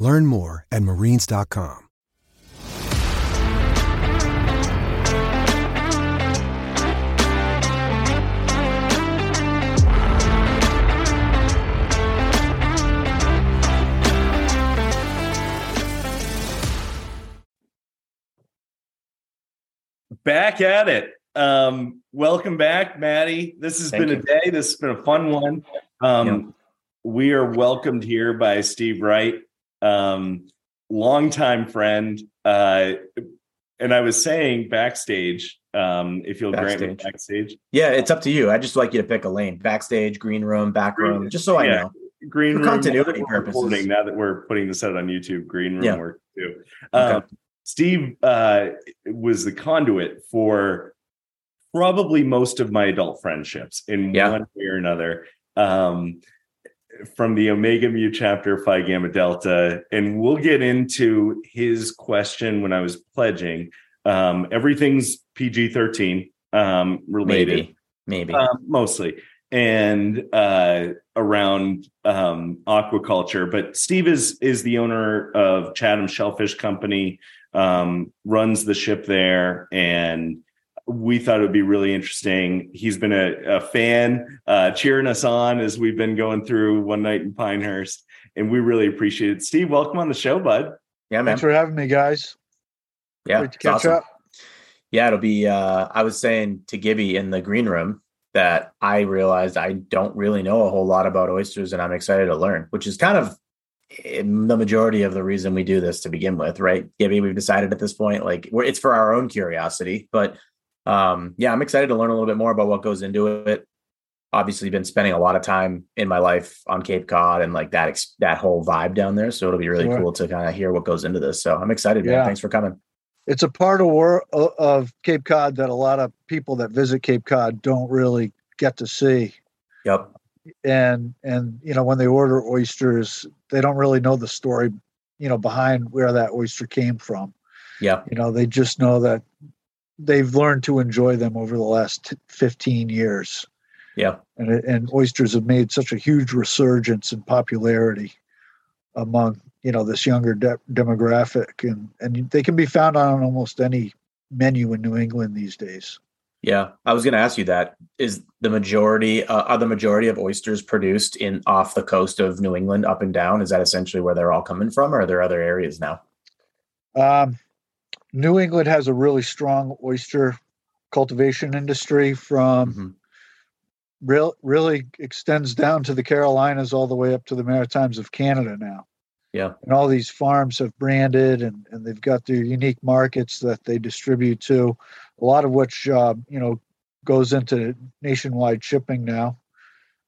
Learn more at marines.com. Back at it. Um, welcome back, Matty. This has Thank been you. a day. This has been a fun one. Um, We are welcomed here by Steve Wright, um, longtime friend. Uh, and I was saying backstage, um, if you'll grant me Backstage. backstage, Yeah, it's up to you. I just like you to pick a lane: backstage, green room, back room, just so I know. green For room continuity purposes. recording, Now that we're putting this out on YouTube, green room Yeah. works too. Okay. Um, Steve uh, was the conduit for probably most of my adult friendships in Yeah. one way or another. Um, from the Omega Mu chapter Phi Gamma Delta, and we'll get into his question when I was pledging. Um, everything's PG thirteen um, related Maybe, maybe. um, mostly and uh around um aquaculture but steve is is the owner of chatham shellfish company um runs the ship there and we thought it would be really interesting he's been a, a fan uh cheering us on as we've been going through one night in pinehurst and we really appreciate it steve welcome on the show bud yeah, man. Thanks for having me, guys. Yeah, Great to catch awesome. up. Yeah, it'll be. Uh, I was saying to Gibby in the green room that I realized I don't really know a whole lot about oysters, and I'm excited to learn, which is kind of eh, the majority of the reason we do this to begin with, right? Gibby, we've decided at this point, like we're, it's for our own curiosity, but um, yeah, I'm excited to learn a little bit more about what goes into it. Obviously, been spending a lot of time in my life on Cape Cod and like that ex- that whole vibe down there, so it'll be really Sure. cool to kind of hear what goes into this. So I'm excited, man. Yeah. Thanks for coming. It's a part of wor- of Cape Cod that a lot of people that visit Cape Cod don't really get to see. Yep. And and you know when they order oysters, they don't really know the story, you know, behind where that oyster came from. Yeah. You know, they just know that they've learned to enjoy them over the last t- 15 years. Yeah. and and oysters have made such a huge resurgence in popularity among you know this younger de- demographic and and they can be found on almost any menu in New England these days. Yeah, I was going to ask you that. Is the majority uh, are the majority of oysters produced in off the coast of New England, up and down? Is that essentially where they're all coming from, or are there other areas now? Um, New England has a really strong oyster cultivation industry from Mhm. real really extends down to the Carolinas all the way up to the Maritimes of Canada now. Yeah. And all these farms have branded and, and they've got their unique markets that they distribute to, a lot of which, uh, you know, goes into nationwide shipping now.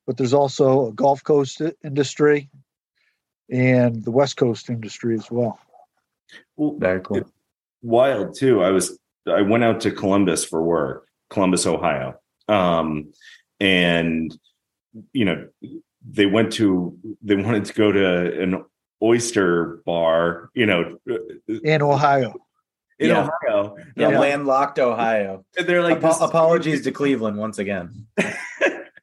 But there's also a Gulf Coast industry and the West Coast industry as well. well Very cool. It- wild too. I was I went out to Columbus for work, Columbus, Ohio. Um and you know, they went to they wanted to go to an oyster bar, you know, In Ohio. in Yeah. Ohio. Yeah, Yeah. landlocked Ohio. And they're like Apo- this apologies to Cleveland once again.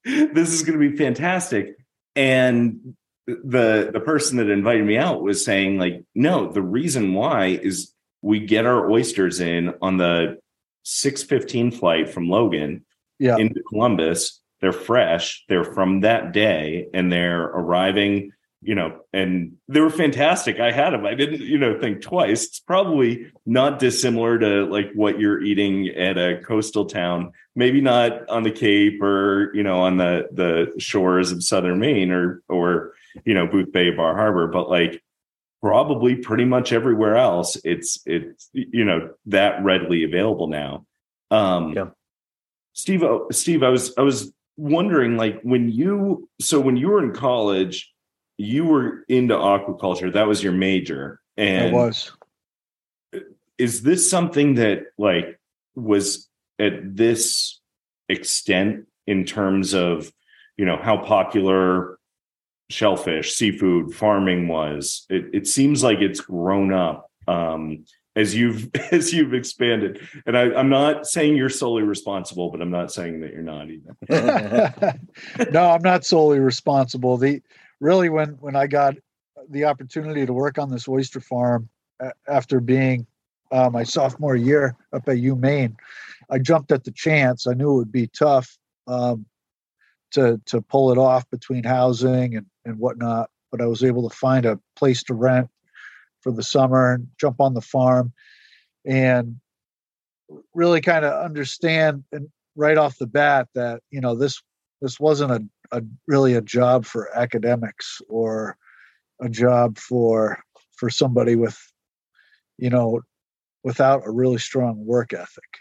this is going to be fantastic and the the person that invited me out was saying like no the reason why is we get our oysters in on the 615 flight from logan Yeah. into columbus. They're fresh. They're from that day and they're arriving you know and they were fantastic. I had them i didn't you know think twice. It's probably not dissimilar to like what you're eating at a coastal town. Maybe not on the cape or you know on the the shores of southern maine or or you know booth bay bar harbor but like probably pretty much everywhere else it's it's you know that readily available now um Yeah. steve uh, steve i was i was wondering like when you so when you were in college you were into aquaculture that was your major and It was. is this something that like was at this extent in terms of you know how popular shellfish seafood farming was it, it seems like it's grown up um, as you've as you've expanded. And I, i'm not saying you're solely responsible but i'm not saying that you're not either. No i'm not solely responsible. The really when when i got the opportunity to work on this oyster farm after being uh, my sophomore year up at UMaine, I jumped at the chance. I knew it would be tough um, to to pull it off between housing and and whatnot, but I was able to find a place to rent for the summer and jump on the farm and really kind of understand and right off the bat that you know this this wasn't a, a really a job for academics or a job for for somebody with you know without a really strong work ethic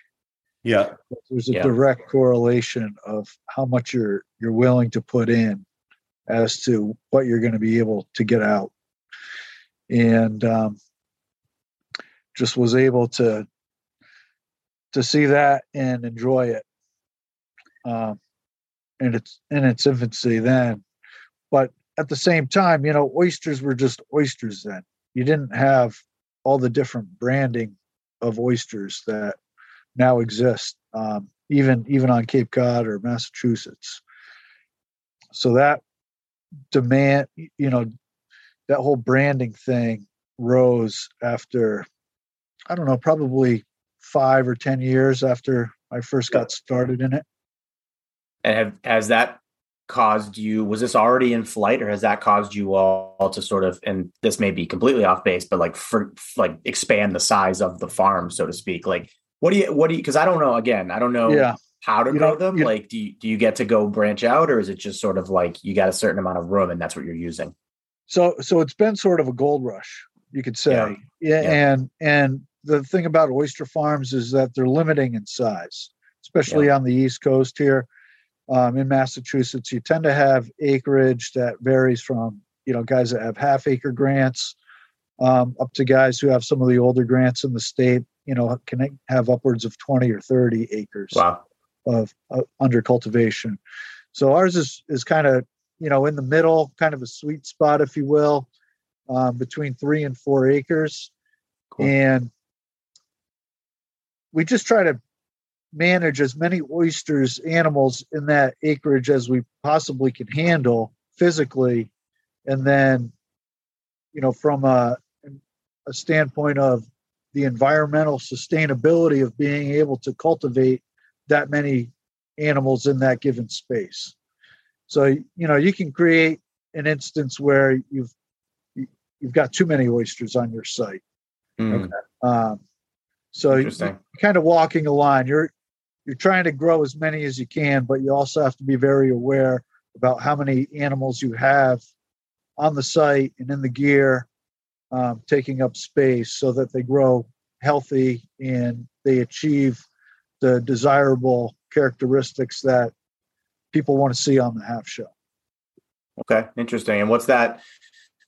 yeah. There's a Yeah. direct correlation of how much you're you're willing to put in as to what you're going to be able to get out. And um, just was able to to see that and enjoy it um, in its in its infancy then. But at the same time you know oysters were just oysters then. You didn't have all the different branding of oysters that now exist um, even even on cape cod or massachusetts so that demand you know that whole branding thing rose after i don't know probably five or ten years after i first got started in it And have has that caused you? Was this already in flight, or has that caused you all to sort of? And this may be completely off base, but like for like expand the size of the farm, so to speak. Like, what do you? What do you? Because I don't know. Again, I don't know yeah how to You grow them. you- like, do you, do you get to go branch out, or is it just sort of like you got a certain amount of room and that's what you're using? so so it's been sort of a gold rush you could say Yeah. yeah, Yeah. and and the thing about oyster farms is that they're limiting in size especially on the east coast here um, in massachusetts you tend to have acreage that varies from you know guys that have half acre grants um, up to guys who have some of the older grants in the state you know can have upwards of 20 or 30 acres Wow. of uh, under cultivation. So ours is is kind of you know in the middle, kind of a sweet spot, if you will, um, between three and four acres, Cool. and we just try to manage as many oysters animals in that acreage as we possibly can handle physically and then you know from a a standpoint of the environmental sustainability of being able to cultivate that many animals in that given space. So you know you can create an instance where you've you- you've got too many oysters on your site. Mm, Um, so you're kind of walking a line. You're you're trying to grow as many as you can, but you also have to be very aware about how many animals you have on the site and in the gear, um, taking up space so that they grow healthy and they achieve the desirable characteristics that people want to see on the half shell. Okay, interesting. And what's that?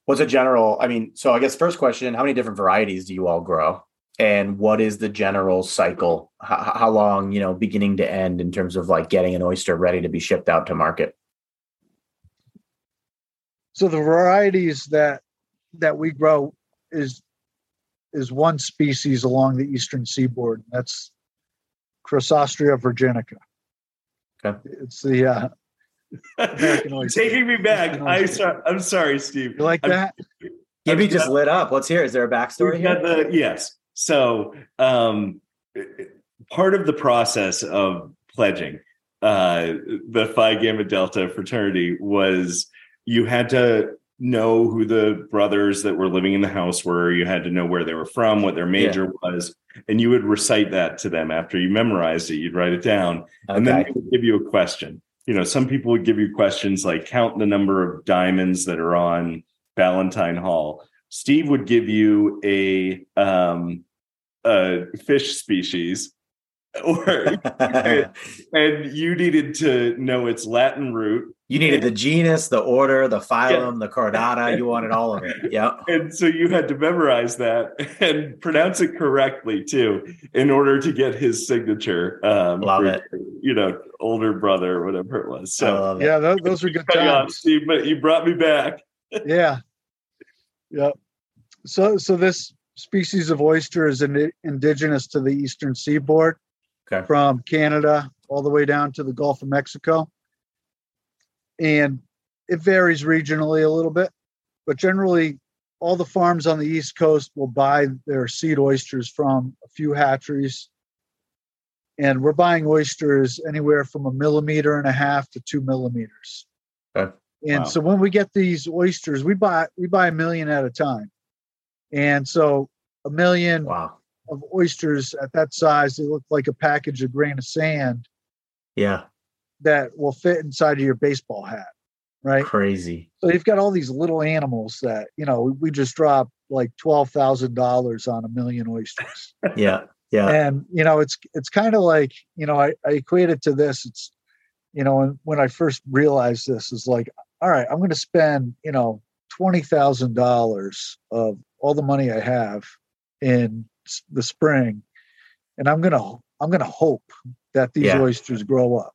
What's a general? I mean, so I guess first question: How many different varieties do you all grow? And what is the general cycle? How, how long, you know, beginning to end in terms of like getting an oyster ready to be shipped out to market? So the varieties that that we grow is is one species along the eastern seaboard. That's Crassostrea virginica. Okay. It's the uh, American taking me back i oyster. sorry i'm sorry steve you like I'm- that? Gibby I've just lit up. Let's hear. Is there a backstory here? the yes. So um, part of the process of pledging uh, the Phi Gamma Delta fraternity was you had to know who the brothers that were living in the house were. You had to know where they were from, what their major was, and you would recite that to them after you memorized it. You'd write it down, and then they would give you a question. You know, some people would give you questions like count the number of diamonds that are on Valentine Hall. Steve would give you a um, a fish species, or and you needed to know its Latin root. You needed the genus, the order, the phylum, yeah. the chordata. You wanted all of it. Yeah. And so you had to memorize that and pronounce it correctly too, in order to get his signature. Um, Love for, it. You know, older brother or whatever it was. So yeah, those, those are good times. Steve, but you brought me back. yeah. Yep. So so this species of oyster is in, indigenous to the eastern seaboard okay. from Canada all the way down to the Gulf of Mexico. And it varies regionally a little bit, but generally, all the farms on the East Coast will buy their seed oysters from a few hatcheries. And we're buying oysters anywhere from a millimeter and a half to two millimeters. Okay. And wow. so when we get these oysters, we buy we buy a million at a time. And so a million wow of oysters at that size. They look like a package of grain of sand. Yeah. That will fit inside of your baseball hat. Right. Crazy. So you've got all these little animals that, you know, we just dropped like twelve thousand dollars on a million oysters. yeah. Yeah. And you know, it's it's kind of like, you know, I, I equate it to this. It's you know, when, when I first realized this is like, all right, I'm gonna spend, you know, twenty thousand dollars of all the money I have in the spring, and I'm gonna I'm gonna hope that these yeah. oysters grow up,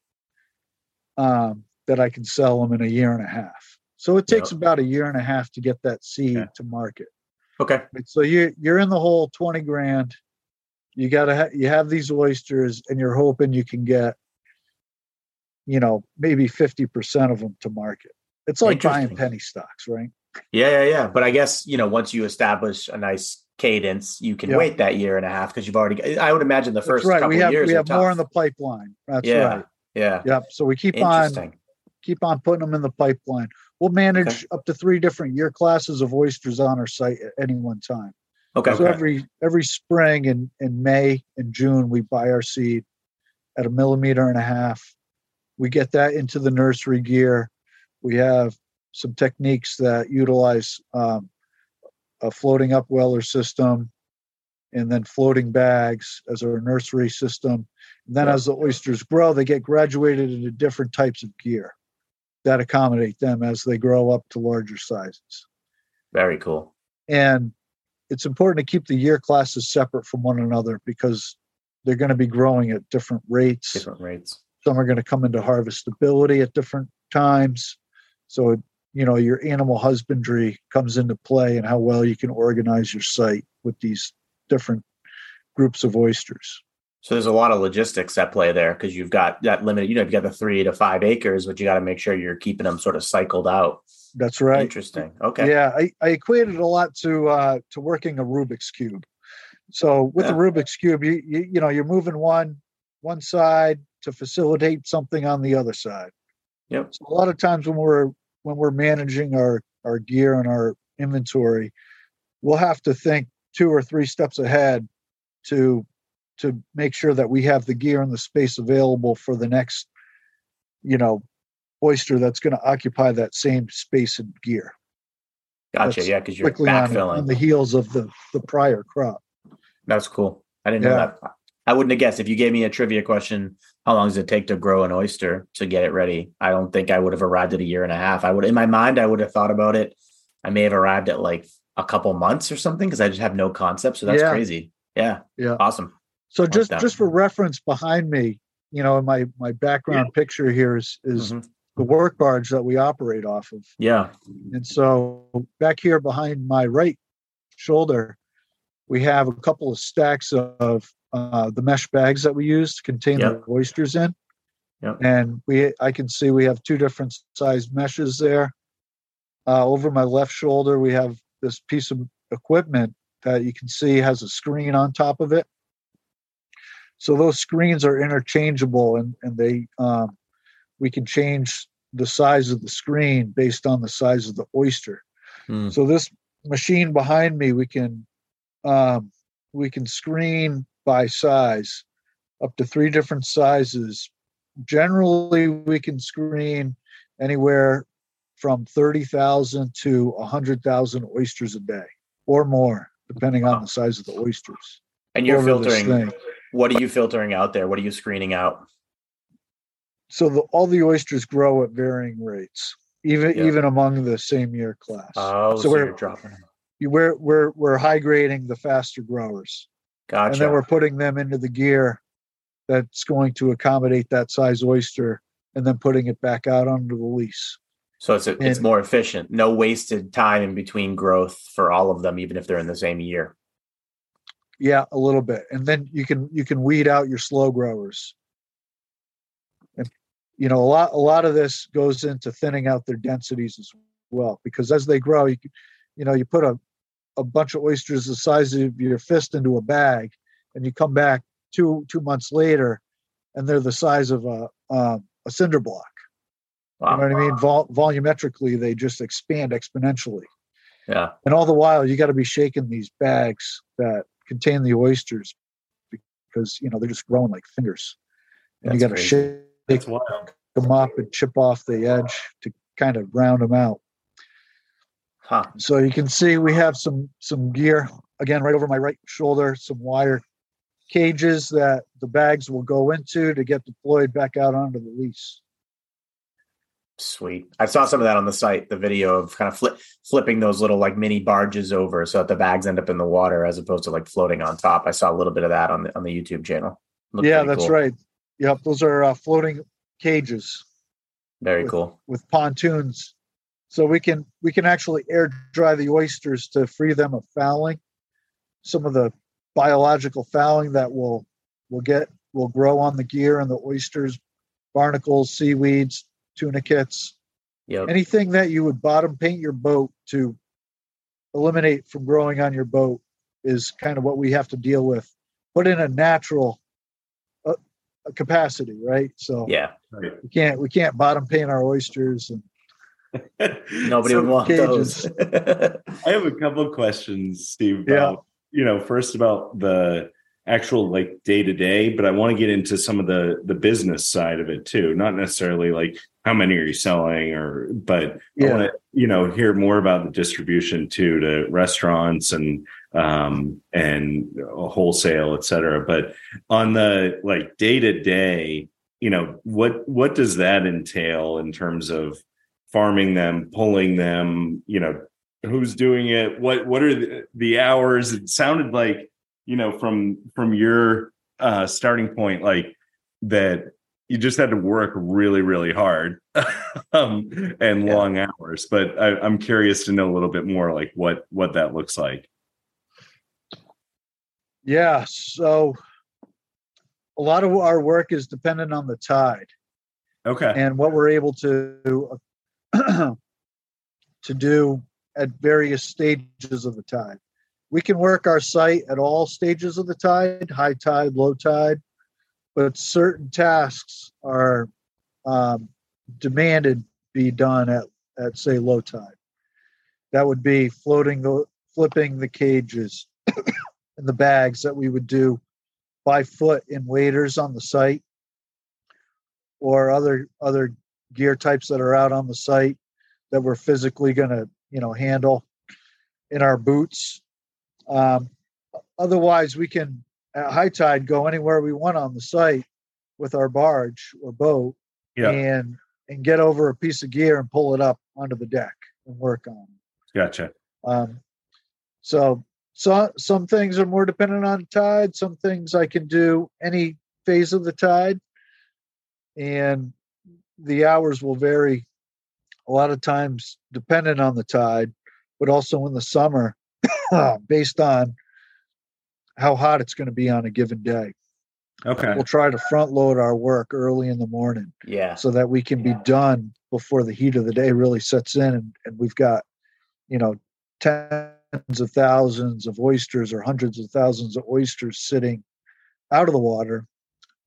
um, that I can sell them in a year and a half. So it takes yep. about a year and a half to get that seed yeah. to market. Okay. So you you're in the whole twenty grand. You gotta ha- you have these oysters, and you're hoping you can get, you know, maybe fifty percent of them to market. It's like buying penny stocks, right? Yeah, yeah, yeah. But I guess you know once you establish a nice cadence, you can wait that year and a half because you've already. I would imagine the first right. couple we have, years we have more in the pipeline. That's yeah. right. Yeah. Yep. So we keep on keep on putting them in the pipeline. We'll manage okay. up to three different year classes of oysters on our site at any one time. Okay. So okay. every every spring and in May and June we buy our seed at a millimeter and a half. We get that into the nursery gear. We have some techniques that utilize um, a floating upweller system and then floating bags as our nursery system. And then as the oysters grow, they get graduated into different types of gear that accommodate them as they grow up to larger sizes. Very cool. And it's important to keep the year classes separate from one another because they're going to be growing at different rates. Different rates. Some are going to come into harvestability at different times. So you know your animal husbandry comes into play and how well you can organize your site with these different groups of oysters. So there's a lot of logistics at play there because you've got that limited you know you've got the three to five acres but you got to make sure you're keeping them sort of cycled out. That's right. Interesting. Okay. Yeah i, I equated a lot to uh to working a rubik's cube. So with yeah. the rubik's cube you, you you know you're moving one one side to facilitate something on the other side. Yep. So a lot of times when we're when we're managing our our gear and our inventory we'll have to think two or three steps ahead to to make sure that we have the gear and the space available for the next you know oyster that's going to occupy that same space and gear gotcha that's yeah because you're backfilling on, on, the heels of the the prior crop that's cool i didn't yeah. know that i wouldn't have guessed if you gave me a trivia question how long does it take to grow an oyster to get it ready? I don't think I would have arrived at a year and a half. I would, in my mind, I would have thought about it. I may have arrived at like a couple months or something because I just have no concept. So that's yeah. crazy. Yeah. Yeah. Awesome. So just just for reference behind me, you know, my my background yeah. picture here is is mm-hmm. the work barge that we operate off of. Yeah. And so back here behind my right shoulder, we have a couple of stacks of uh, the mesh bags that we use to contain yep. the oysters in. Yep. And we, I can see we have two different size meshes there. Uh, over my left shoulder, we have this piece of equipment that you can see has a screen on top of it. So those screens are interchangeable, and and they um, we can change the size of the screen based on the size of the oyster. Mm. So this machine behind me, we can um, we can screen by size, up to three different sizes. Generally, we can screen anywhere from 30,000 to 100,000 oysters a day or more, depending on the size of the oysters. And you're filtering What are you filtering out there? What are you screening out? So the, all the oysters grow at varying rates, even Yeah. even among the same year class. Oh, So so, we're- you're dropping. them. We're we're we're high grading the faster growers, Gotcha. and then we're putting them into the gear that's going to accommodate that size oyster, and then putting it back out onto the lease. So it's a, it's more efficient. No wasted time in between growth for all of them, even if they're in the same year. Yeah, a little bit, and then you can you can weed out your slow growers. And you know a lot a lot of this goes into thinning out their densities as well because as they grow, you can, you know you put a a bunch of oysters the size of your fist into a bag, and you come back two two months later, and they're the size of a um, a cinder block. Wow. You know what I mean? Vol- volumetrically, they just expand exponentially. Yeah. And all the while, you got to be shaking these bags that contain the oysters because you know they're just growing like fingers, and you got to shake That's wild. them up and chip off the edge to kind of round them out. Huh. So you can see we have some some gear again right over my right shoulder, some wire cages that the bags will go into to get deployed back out onto the lease. Sweet. I saw some of that on the site, the video of kind of flip, flipping those little like mini barges over so that the bags end up in the water as opposed to like floating on top. I saw a little bit of that on the on the YouTube channel. Looked yeah, that's cool. right. Yep, those are uh, floating cages. Very with- cool. with pontoons so we can we can actually air dry the oysters to free them of fouling some of the biological fouling that will will get will grow on the gear and the oysters barnacles seaweeds tunicates Yep. anything that you would bottom paint your boat to eliminate from growing on your boat is kind of what we have to deal with but in a natural uh, capacity right so yeah. Right. we can't we can't bottom paint our oysters and Nobody So would want cages. those. I have a couple of questions, Steve. Yeah. You know, first about the actual like day to day, but I want to get into some of the the business side of it too. Not necessarily like how many are you selling, or but I want to you know hear more about the distribution too to restaurants and um and wholesale, et cetera. But on the like day to day, you know, what what does that entail in terms of farming them, pulling them, you know, who's doing it, what what are the, the hours? It sounded like, you know, from from your uh starting point, like that you just had to work really, really hard um and Yeah. long hours. But I, I'm curious to know a little bit more like what what that looks like. Yeah, so a lot of our work is dependent on the tide Okay. and what we're able to to do at various stages of the tide. We can work our site at all stages of the tide, high tide, low tide, but certain tasks are um, demanded be done at, at say low tide. That would be floating the flipping the cages and the bags that we would do by foot in waders on the site or other other gear types that are out on the site that we're physically going to you know handle in our boots um, otherwise we can at high tide go anywhere we want on the site with our barge or boat Yeah. and and get over a piece of gear and pull it up onto the deck and work on it. Gotcha. Um, so, so some things are more dependent on tide. Some things I can do any phase of the tide, and the hours will vary. A lot of times, dependent on the tide, but also in the summer, based on how hot it's going to be on a given day. Okay. We'll try to front load our work early in the morning Yeah. so that we can be done before the heat of the day really sets in and, and we've got you know tens of thousands of oysters or hundreds of thousands of oysters sitting out of the water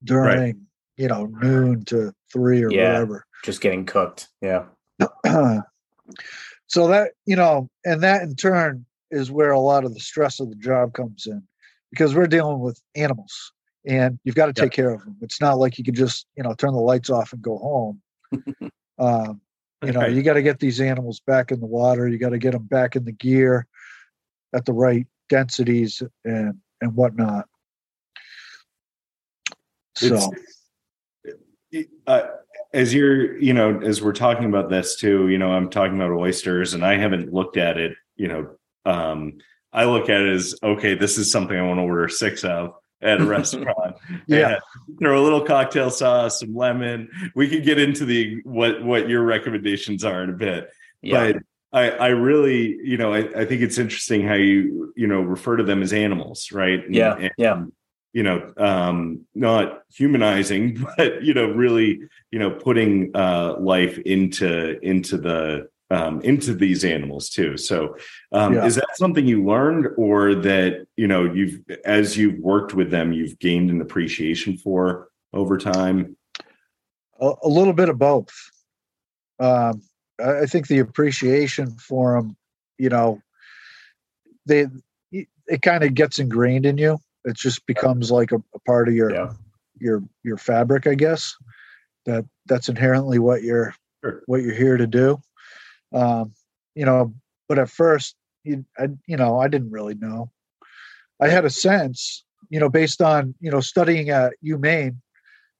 during you know noon to three or Yeah. whatever Just getting cooked. Yeah. so that you know and that in turn is where a lot of the stress of the job comes in because we're dealing with animals and you've got to take care of them it's not like you can just you know turn the lights off and go home um, you know Right. you got to get these animals back in the water you got to get them back in the gear at the right densities and and whatnot So, uh, as you're, you know, as we're talking about this too, you know, I'm talking about oysters, and I haven't looked at it. You know, um, I look at it as okay, this is something I want to order six of at a restaurant. yeah, throw a little cocktail sauce, some lemon. We could get into the what what your recommendations are in a bit, Yeah. but I, I really, you know, I, I think it's interesting how you, you know, refer to them as animals, right? And- Yeah, and, yeah. You know, um, not humanizing, but you know, really, you know, putting uh, life into into the um, into these animals too. So, um, Yeah. is that something you learned, or that you know, you've as you've worked with them, you've gained an appreciation for over time? a, a little bit of both. Um, I, think the appreciation for them, you know, they it kind of gets ingrained in you. It just becomes like a, a part of your Yeah. your your fabric, I guess. That that's inherently what you're Sure. what you're here to do. Um, you know, but at first, you I, you know, I didn't really know. I had a sense, you know, based on you know studying at UMaine,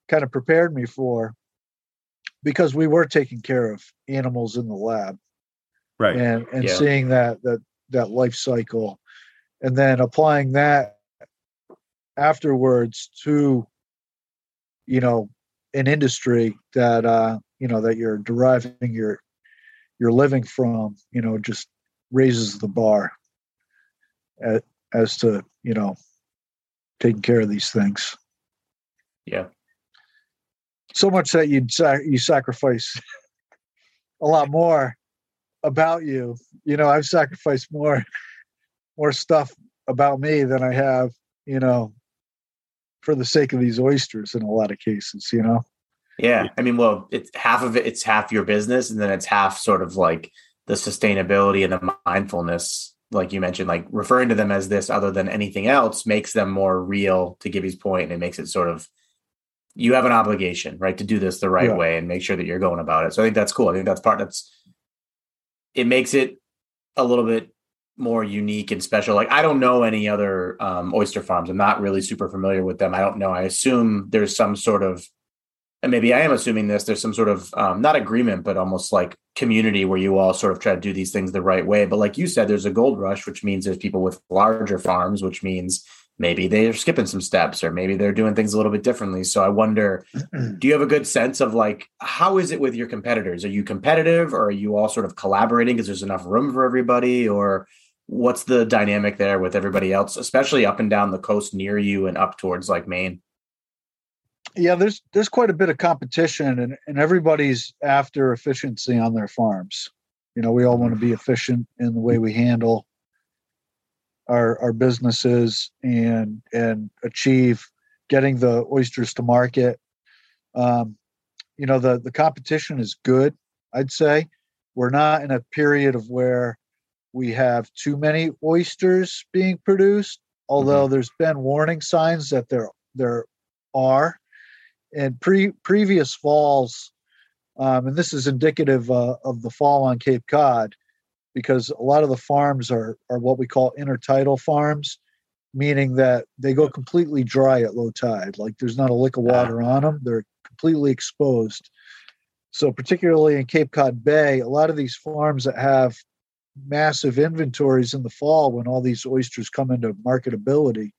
kind of prepared me for because we were taking care of animals in the lab Right. and and Yeah. seeing that that that life cycle and then applying that afterwards to you know an industry that uh you know that you're deriving your your living from you know just raises the bar as, as to you know taking care of these things. Yeah. so much that you'd sac- you sacrifice a lot more about you. You know i've sacrificed more more stuff about me than i have you know for the sake of these oysters in a lot of cases you know Yeah. I mean, well, it's half of it, it's half your business, and then it's half sort of like the sustainability and the mindfulness. Like you mentioned, like referring to them as this other than anything else makes them more real to Gibby's point, and it makes it sort of you have an obligation, right, to do this the right Yeah. way and make sure that you're going about it. So I think that's cool. I think that's part that's it makes it a little bit more unique and special. Like I don't know any other um, oyster farms. I'm not really super familiar with them. I don't know. I assume there's some sort of and maybe I am assuming this, there's some sort of um, not agreement, but almost like community where you all sort of try to do these things the right way. But like you said, there's a gold rush, which means there's people with larger farms, which means maybe they're skipping some steps or maybe they're doing things a little bit differently. So I wonder, do you have a good sense of like, how is it with your competitors? Are you competitive or are you all sort of collaborating because there's enough room for everybody? Or what's the dynamic there with everybody else, especially up and down the coast near you and up towards like Maine? Yeah there's there's quite a bit of competition and, and everybody's after efficiency on their farms. You know we all want to be efficient in the way we handle our our businesses and and achieve getting the oysters to market. Um, you know the the competition is good i'd say. We're not in a period of where we have too many oysters being produced although there's been warning signs that there there are and pre previous falls, um, and this is indicative uh, of the fall on Cape Cod, because a lot of the farms are are what we call intertidal farms, meaning that they go completely dry at low tide. Like there's not a lick of water on them; they're completely exposed. So, particularly in Cape Cod Bay, a lot of these farms that have massive inventories in the fall when all these oysters come into marketability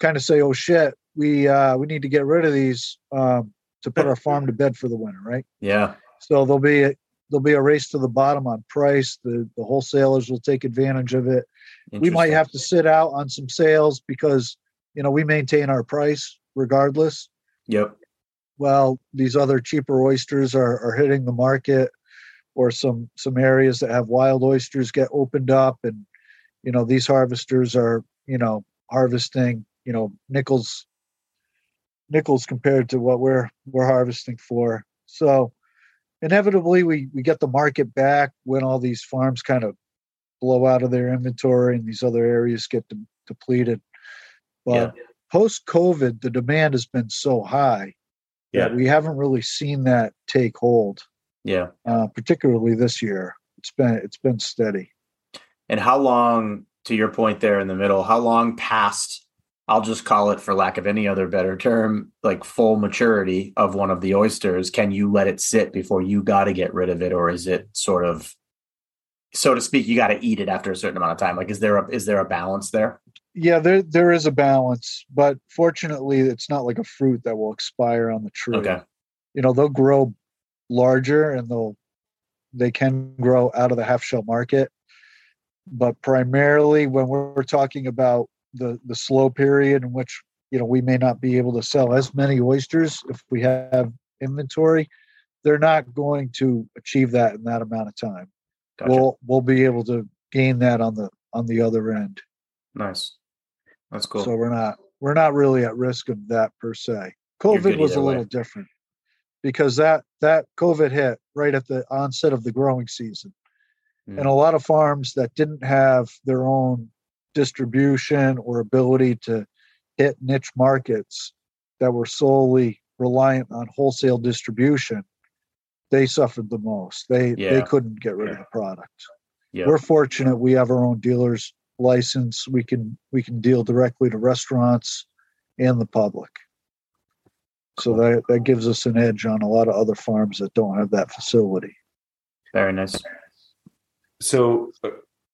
kind of say, "Oh shit, we uh, we need to get rid of these um, to put our farm to bed for the winter, right?" Yeah. So there'll be a, there'll be a race to the bottom on price. The the wholesalers will take advantage of it. We might have to sit out on some sales because you know we maintain our price regardless. Yep. Well, these other cheaper oysters are are hitting the market, or some some areas that have wild oysters get opened up, and you know these harvesters are you know harvesting you know nickels nickels compared to what we're we're harvesting for. So inevitably we we get the market back when all these farms kind of blow out of their inventory and these other areas get de- depleted. But post covid the demand has been so high Yeah. that we haven't really seen that take hold. Yeah. uh, particularly this year. It's been it's been steady. And how long, to your point there in the middle, how long past I'll just call it for lack of any other better term, like full maturity of one of the oysters, can you let it sit before you got to get rid of it, or is it sort of, so to speak, you got to eat it after a certain amount of time? Like, is there a is there a balance there? Yeah, there there is a balance, but fortunately, it's not like a fruit that will expire on the tree. Okay. You know, they'll grow larger and they'll they can grow out of the half shell market, but primarily when we're talking about the the slow period in which you know we may not be able to sell as many oysters if we have inventory they're not going to achieve that in that amount of time Gotcha. we'll we'll be able to gain that on the on the other end nice. That's cool. so we're not we're not really at risk of that per se covid was a way. little different because that that covid hit right at the onset of the growing season Mm. and a lot of farms that didn't have their own distribution or ability to hit niche markets that were solely reliant on wholesale distribution they suffered the most. They they couldn't get rid of the product. Yeah. we're fortunate we have our own dealers license. We can we can deal directly to restaurants and the public. So that that gives us an edge on a lot of other farms that don't have that facility. Very nice. So, uh,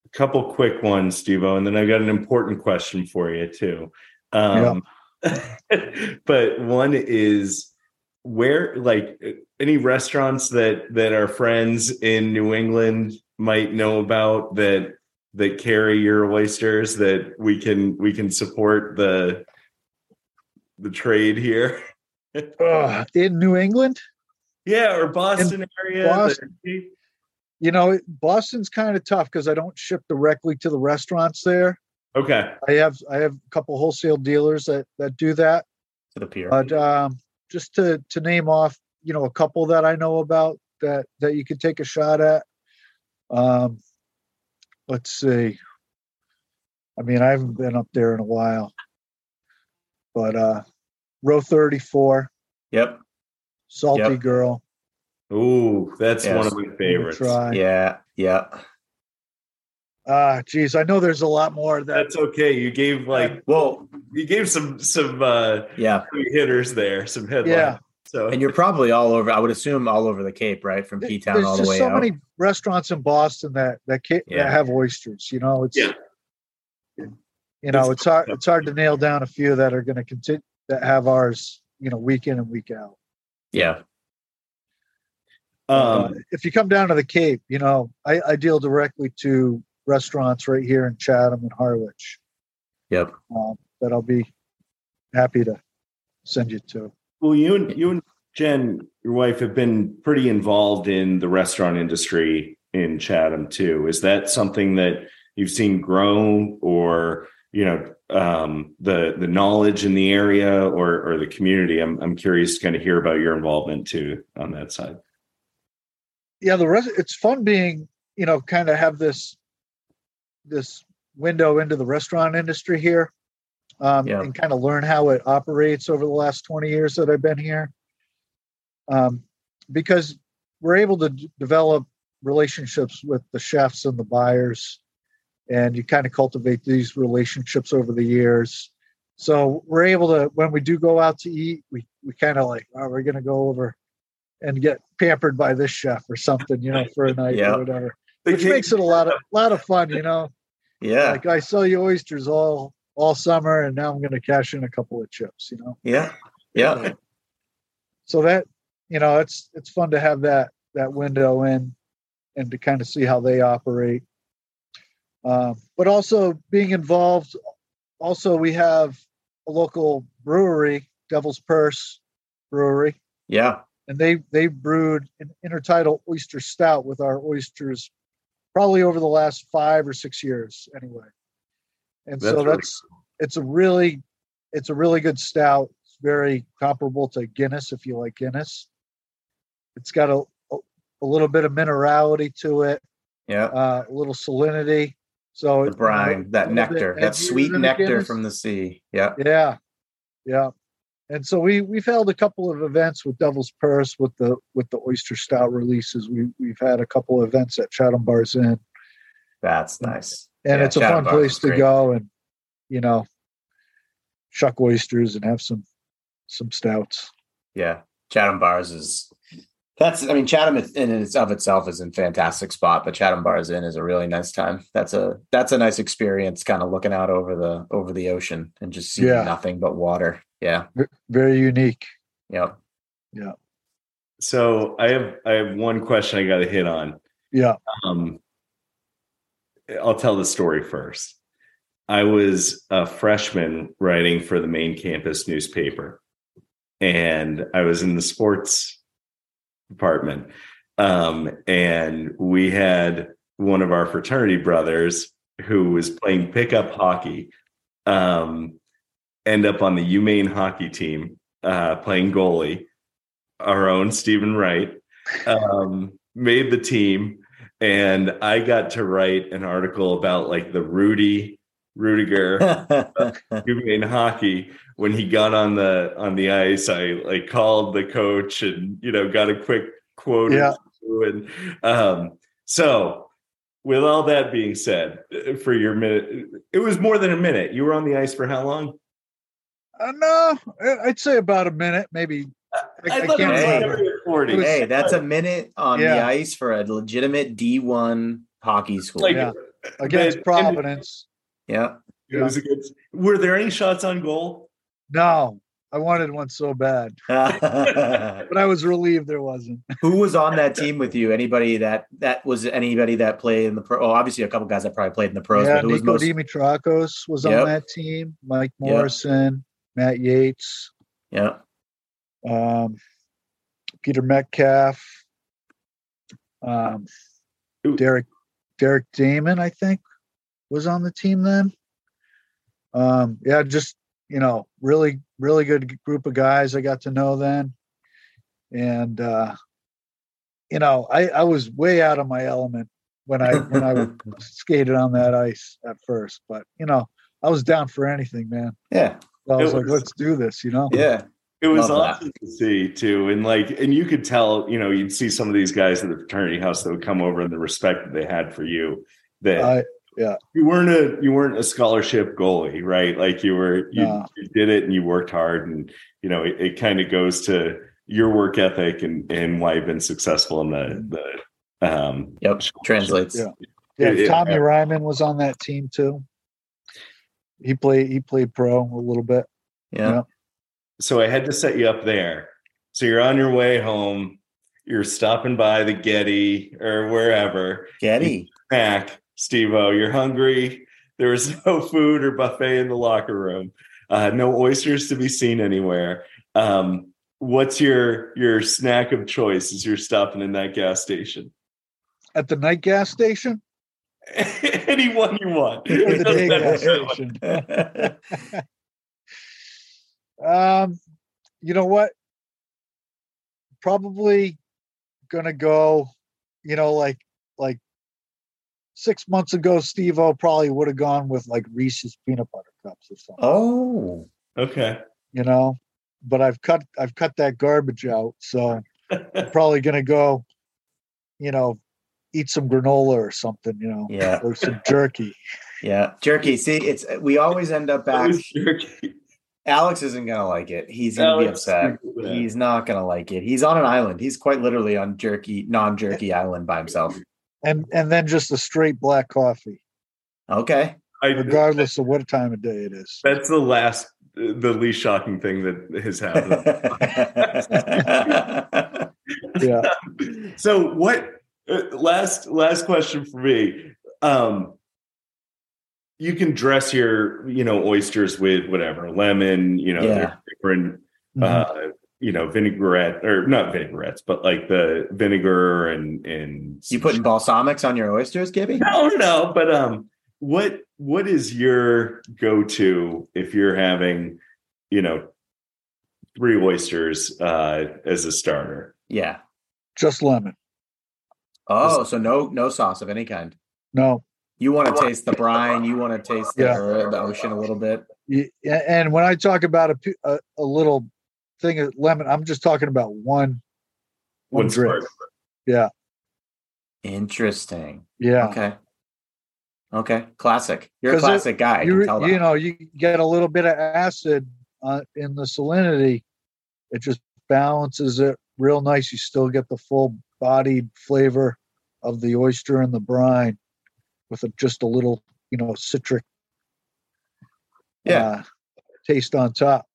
a couple quick ones, Stevo, and then I got an important question for you too. Um, but one is where, like, any restaurants that that our friends in New England might know about that that carry your oysters that we can we can support the the trade here. Ugh, in new england Yeah, or Boston area. Boston. You know boston's kind of tough because i don't ship directly to the restaurants there Okay. i have i have a couple wholesale dealers that that do that To the pier. but um just to to name off you know a couple that i know about that that you could take a shot at um let's see i mean i haven't been up there in a while but uh row 34 yep. Saltie Yep. girl Ooh, that's Yes. one of my favorites. Yeah. Yeah. ah geez i know there's a lot more that That's okay. You gave like Well, you gave some some uh yeah. hitters there, some headlines. Yeah. So And you're probably all over, I would assume all over the Cape, right? From P Town there's all the just way so out. many restaurants in boston that that, ca- Yeah. that have oysters you know it's Yeah. you know it's hard it's hard to nail down a few that are going to continue that have ours you know week in and week out yeah. Uh, um if you come down to the cape you know I, I deal directly to restaurants right here in chatham and harwich Yep. um, that i'll be happy to send you to well you and you and Jen, your wife, have been pretty involved in the restaurant industry in Chatham too. Is that something that you've seen grow or you know um the the knowledge in the area or or the community? I'm I'm curious to kind of hear about your involvement too on that side. Yeah the rest it's fun being you know kind of have this this window into the restaurant industry here um, Yeah. and kind of learn how it operates over the last 20 years that i've been here um, because we're able to d- develop relationships with the chefs and the buyers and you kind of cultivate these relationships over the years so we're able to when we do go out to eat we, we kind of like oh we're going to go over and get pampered by this chef or something you know for a night Yeah. or whatever which makes it a lot of lot of fun you know Yeah. like i sell you oysters all all summer and now i'm going to cash in a couple of chips you know yeah. Yeah. so that you know it's it's fun to have that that window in and to kind of see how they operate um, but also being involved also we have a local brewery devil's purse brewery Yeah. And they they brewed an intertidal oyster stout with our oysters probably over the last five or six years anyway and That's so that's it's a really it's a really good stout it's very comparable to guinness if you like guinness it's got a a, a little bit of minerality to it Yeah. uh, a little salinity so The it- brine, that little bit nectar, that sweet nectar Guinness. from the sea. Yeah. yeah yeah and so we we've held a couple of events with devil's purse with the with the oyster stout releases we we've had a couple of events at chatham bars inn That's nice. and Yeah, it's a Chatham fun Bars place to go and you know shuck oysters and have some some stouts. Yeah, Chatham Bars is that's. I mean, Chatham in and of itself is in fantastic spot, but Chatham Bars Inn is a really nice time. That's a that's a nice experience, kind of looking out over the over the ocean and just seeing Yeah. nothing but water. Yeah. Very unique. Yeah. Yeah. So I have I have one question I got to hit on. Yeah. Um, I'll tell the story first. I was a freshman writing for the main campus newspaper, and I was in the sports department. Um, and we had one of our fraternity brothers who was playing pickup hockey um, end up on the UMaine hockey team uh, playing goalie. Our own Stephen Wright um, made the team, and I got to write an article about like the Rudy Ruettiger UMaine hockey when he got on the on the ice. I like called the coach and you know got a quick quote. Yeah. And um, so, with all that being said, uh, for your minute, it was more than a minute. You were on the ice for how long? Uh, no, I- I'd say about a minute, maybe. I, I thought it can't was say- remember. like 40. hey, that's a minute on the ice for a legitimate D1 hockey school. like Yeah. Against but- Providence. yeah. It was against. Were there any shots on goal? No, I wanted one so bad, but I was relieved there wasn't. Who was on that team with you? Anybody that that was anybody that played in the pro? Oh, obviously a couple guys that probably played in the pros. yeah, but who was most? Dimitrakos was Yep. on that team. Mike Yep. Morrison, Matt Yeats, Yeah, um, Peter Metcalf, um, Derek Derek Damon, I think, was on the team then. Um, yeah, just you know, really, really good group of guys I got to know then, and uh, you know, I I was way out of my element when I when I skated on that ice at first, but you know, I was down for anything, man. yeah, I was It like, let's do this, you know. yeah. It was Love that. awesome to see too, and like, and you could tell, you know, you'd see some of these guys at the fraternity house that would come over and the respect that they had for you. That I yeah. you weren't a you weren't a scholarship goalie, right? Like you were, you, No. you did it and you worked hard, and you know, it, it kind of goes to your work ethic and and why you've been successful in the the um Yep, translates. Yeah. Yeah, It- it- Tommy Ryman was on that team too. He played he played pro a little bit. Yeah. Yeah. so I had to set you up there. So you're on your way home, you're stopping by the Getty or wherever, Getty. snack, Steve O. You're hungry. There was no food or buffet in the locker room. Uh, no oysters to be seen anywhere. Um, what's your your snack of choice as you're stopping in that gas station? At the night gas station Anyone you want. or the day gas Um, you know what? Probably gonna go, you know, like like six months ago, Steve O probably would have gone with like Reese's peanut butter cups or something. oh, Okay. you know but i've cut i've cut that garbage out so i'm probably gonna go you know eat some granola or something you know yeah, or some jerky yeah. Jerky. See, it's we always end up back. Alex isn't gonna like it. He's gonna be upset. yeah. He's not gonna like it. He's on an island. He's quite literally on jerky, non-jerky island by himself. and and then just a straight black coffee Okay. I, regardless of what time of day it is that's the last, the least shocking thing that has happened. yeah so what last last question for me um you can dress your you know oysters with whatever lemon you know Yeah. there's different Mhm. uh you know vinaigrette or not vinaigrettes but like the vinegar and and you putting balsamics on your oysters, Gibby? no no but um what what is your go-to if you're having you know three oysters uh as a starter Yeah. just lemon Oh, so no no sauce of any kind. no You want to taste the brine. You want to taste the, Yeah. the ocean a little bit. Y- and when i talk about a, a, a little thing of lemon i'm just talking about one one One drink squirt. Interesting. yeah Okay. Okay, classic. You're a 'Cause it- classic guy. I can you, tell you know, you get a little bit of acid uh, in the salinity. It just balances it real nice. You still get the full bodied flavor of the oyster and the brine with a, just a little, you know, citric Yeah. uh, taste on top.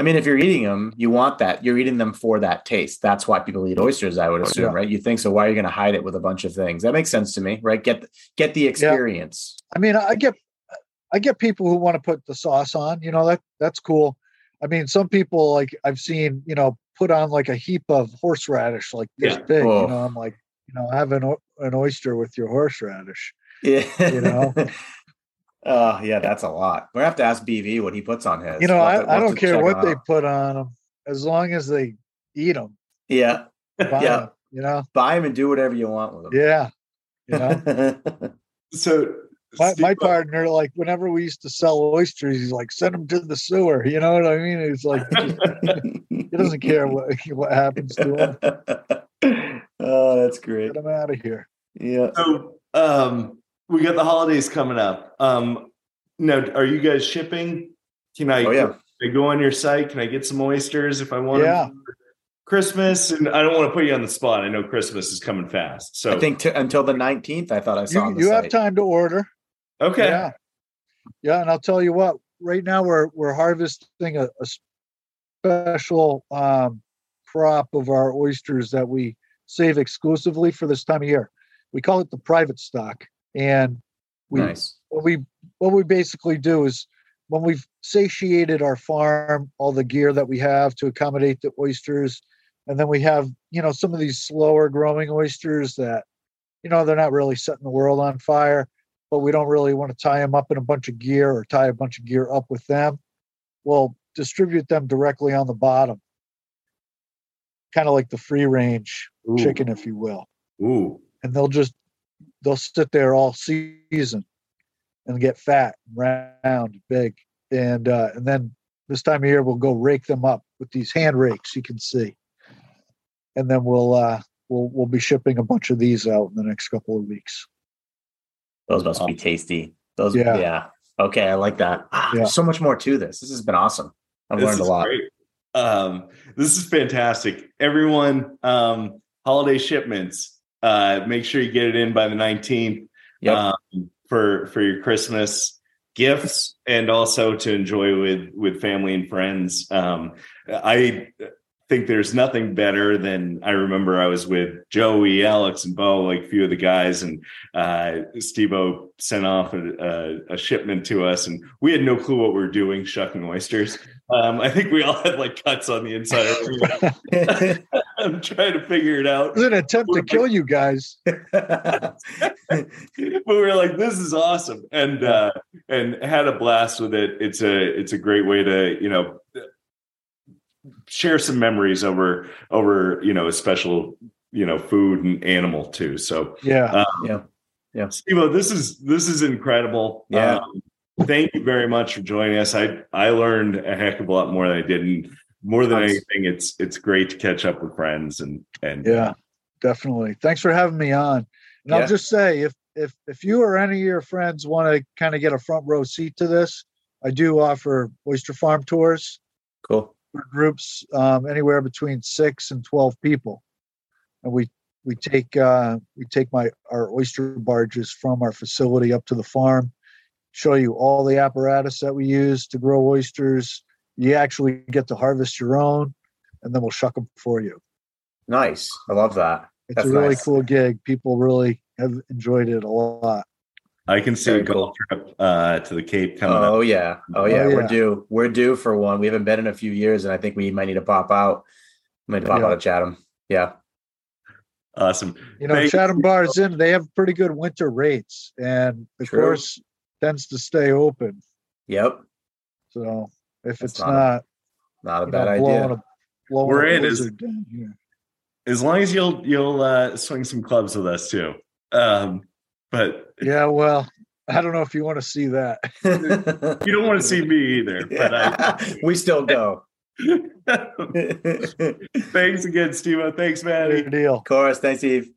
I mean, if you're eating them, you want that. You're eating them for that taste. That's why people eat oysters. I would assume, Yeah. right? You think so? Why are you going to hide it with a bunch of things? That makes sense to me, right? Get get the experience. I mean, I get, I get people who want to put the sauce on. You know that that's cool. I mean, some people like I've seen, you know, put on like a heap of horseradish, like this Yeah. big. Oh. You know, I'm like, you know, have an an oyster with your horseradish. Yeah, You know? Oh yeah, that's a lot. We are have to ask BV what he puts on his. You know, We'll I, to- I we'll don't care what they out. put on them, as long as they eat them. Yeah, Buy Yeah. 'em, you know. buy them and do whatever you want with them. Yeah, you know. So my, my partner, like whenever we used to sell oysters, he's like, send them to the sewer. You know what I mean? He's like he doesn't care what what happens to him. oh, that's great. Get him out of here. Yeah. So um we got the holidays coming up. Um now are you guys shipping? Can I, Oh yeah. can I go on your site? Can I get some oysters if I want Yeah. them for Christmas? And I don't want to put you on the spot. I know Christmas is coming fast. So I think t- until the nineteenth, I thought I saw. You, on the you have time to order. Okay. Yeah, yeah, and I'll tell you what. Right now, we're we're harvesting a, a special um, crop of our oysters that we save exclusively for this time of year. We call it the private stock, and we nice. what we what we basically do is when we've satiated our farm, all the gear that we have to accommodate the oysters, and then we have you know some of these slower growing oysters that you know they're not really setting the world on fire, but we don't really want to tie them up in a bunch of gear or tie a bunch of gear up with them. We'll distribute them directly on the bottom, kind of like the free range Ooh. chicken, if you will Ooh. and they'll just they'll sit there all season and get fat and round big and uh and then this time of year we'll go rake them up with these hand rakes you can see and then we'll uh we'll we'll be shipping a bunch of these out in the next couple of weeks Those must be tasty. Those. Yeah. Yeah. Okay, I like that. Ah, Yeah. There's so much more to this. This has been awesome. I've This learned a is lot. great. Um, this is fantastic. Everyone, um, holiday shipments. Uh, make sure you get it in by the 19th. Yep. um, for for your Christmas gifts and also to enjoy with with family and friends. Um, I think there's nothing better than I remember I was with Joey, Alex, and Bo, like a few of the guys, and uh, Steve-O sent off a, a, a shipment to us, and we had no clue what we were doing, shucking oysters. Um, I think we all had like cuts on the inside. I'm trying to figure it out it was an attempt to kill you guys but we were like, this is awesome, and uh, and had a blast with it. It's a it's a great way to you know share some memories over over you know a special you know food and animal too. So yeah yeah. Yeah. Steve, this is this is incredible. Yeah. Um, thank you very much for joining us. I I learned a heck of a lot more than I did, and more than Tons. anything, it's it's great to catch up with friends and and yeah definitely thanks for having me on and Yeah. i'll just say if if if you or any of your friends want to kind of get a front row seat to this i do offer oyster farm tours Cool. Groups um, anywhere between six and twelve people, and we we take uh, we take my our oyster barges from our facility up to the farm, show you all the apparatus that we use to grow oysters. You actually get to harvest your own, and then we'll shuck them for you. Nice. I love that. It's That's a really nice. cool gig. People really have enjoyed it a lot. I can see Very a golf trip uh, to the Cape coming up. Oh yeah. Oh yeah. Oh, We're due. We're due for one. We haven't been in a few years, and I think we might need to pop out. Might pop Yeah. out of Chatham. Yeah. Awesome. You know, Thank Chatham you. Bars Inn. They have pretty good winter rates, and the True. course tends to stay open. Yep. So if That's it's not a not, Not a bad know, idea. a We're a in is- down here. as long as you'll you'll uh, swing some clubs with us too. Um, but yeah, well, I don't know if you want to see that. you don't want to see me either, but I, we still go. thanks again, Steve. Thanks, Matty. Good deal. Of course. Thanks, Eve.